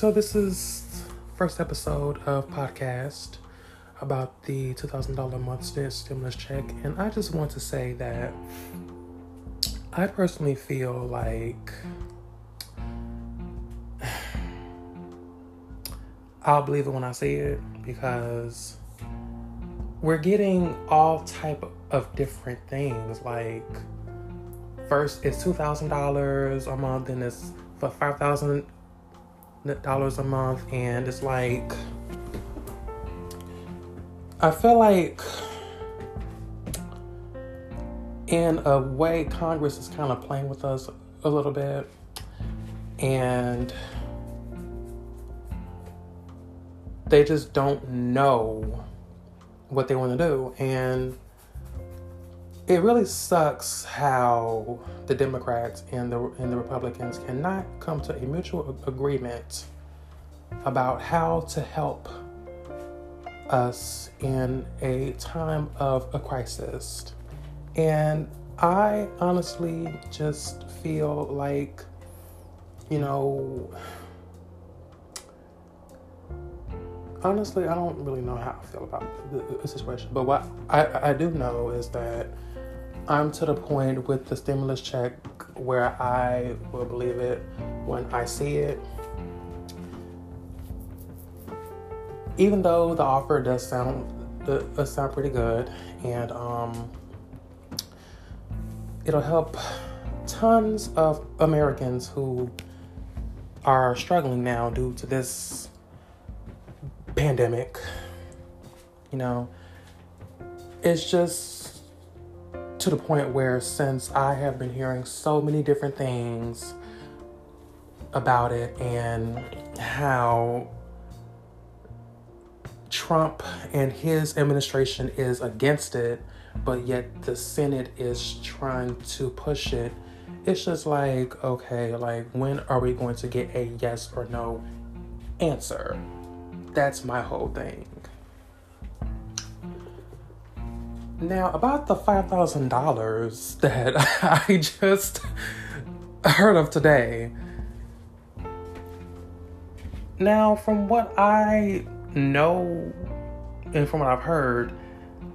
So this is first episode of podcast about the two thousand dollar month stimulus check, and I just want to say that I personally feel like I'll believe it when I see it because we're getting all type of different things. Like first it's two thousand dollars a month, and it's for five thousand dollars a month, and it's like I feel like in a way Congress is kind of playing with us a little bit, and they just don't know what they want to do. And it really sucks how the Democrats and the and the Republicans cannot come to a mutual agreement about how to help us in a time of a crisis. And I honestly just feel like, you know, honestly, I don't really know how I feel about the, situation. But what I, I do know is that I'm to the point with the stimulus check where I will believe it when I see it. Even though the offer does sound does sound pretty good, and um, it'll help tons of Americans who are struggling now due to this pandemic. You know, it's just to the point where since I have been hearing so many different things about it and how Trump and his administration is against it, but yet the Senate is trying to push it. It's just like, okay, like when are we going to get a yes or no answer? That's my whole thing. Now, about the $5,000 that I just heard of today. Now, from what I know and from what I've heard,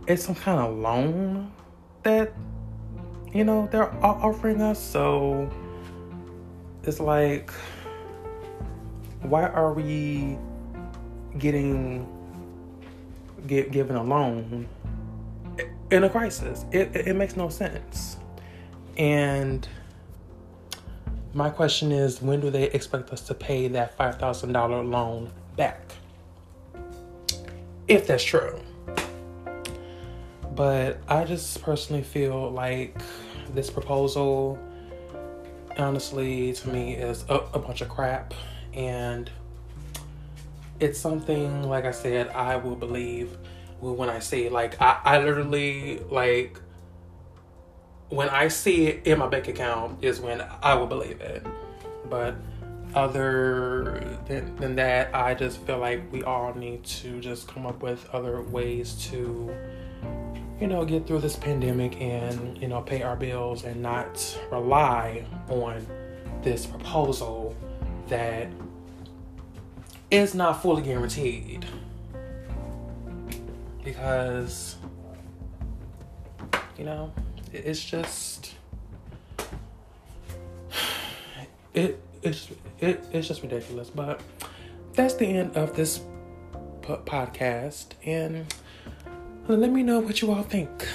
it's some kind of loan that, you know, they're offering us. So it's like, why are we getting get, given a loan in a crisis. It, it, it makes no sense. And my question is when do they expect us to pay that $5,000 loan back? If that's true. But I just personally feel like this proposal, honestly, to me, is a, a bunch of crap. And it's something like I said I will believe when I see. Like I, I literally like when I see it in my bank account is when I will believe it. But other than, than that, I just feel like we all need to just come up with other ways to, you know, get through this pandemic and, you know, pay our bills and not rely on this proposal that is not fully guaranteed because you know it's just it it's it, it's just ridiculous. But that's the end of this podcast. And let me know what you all think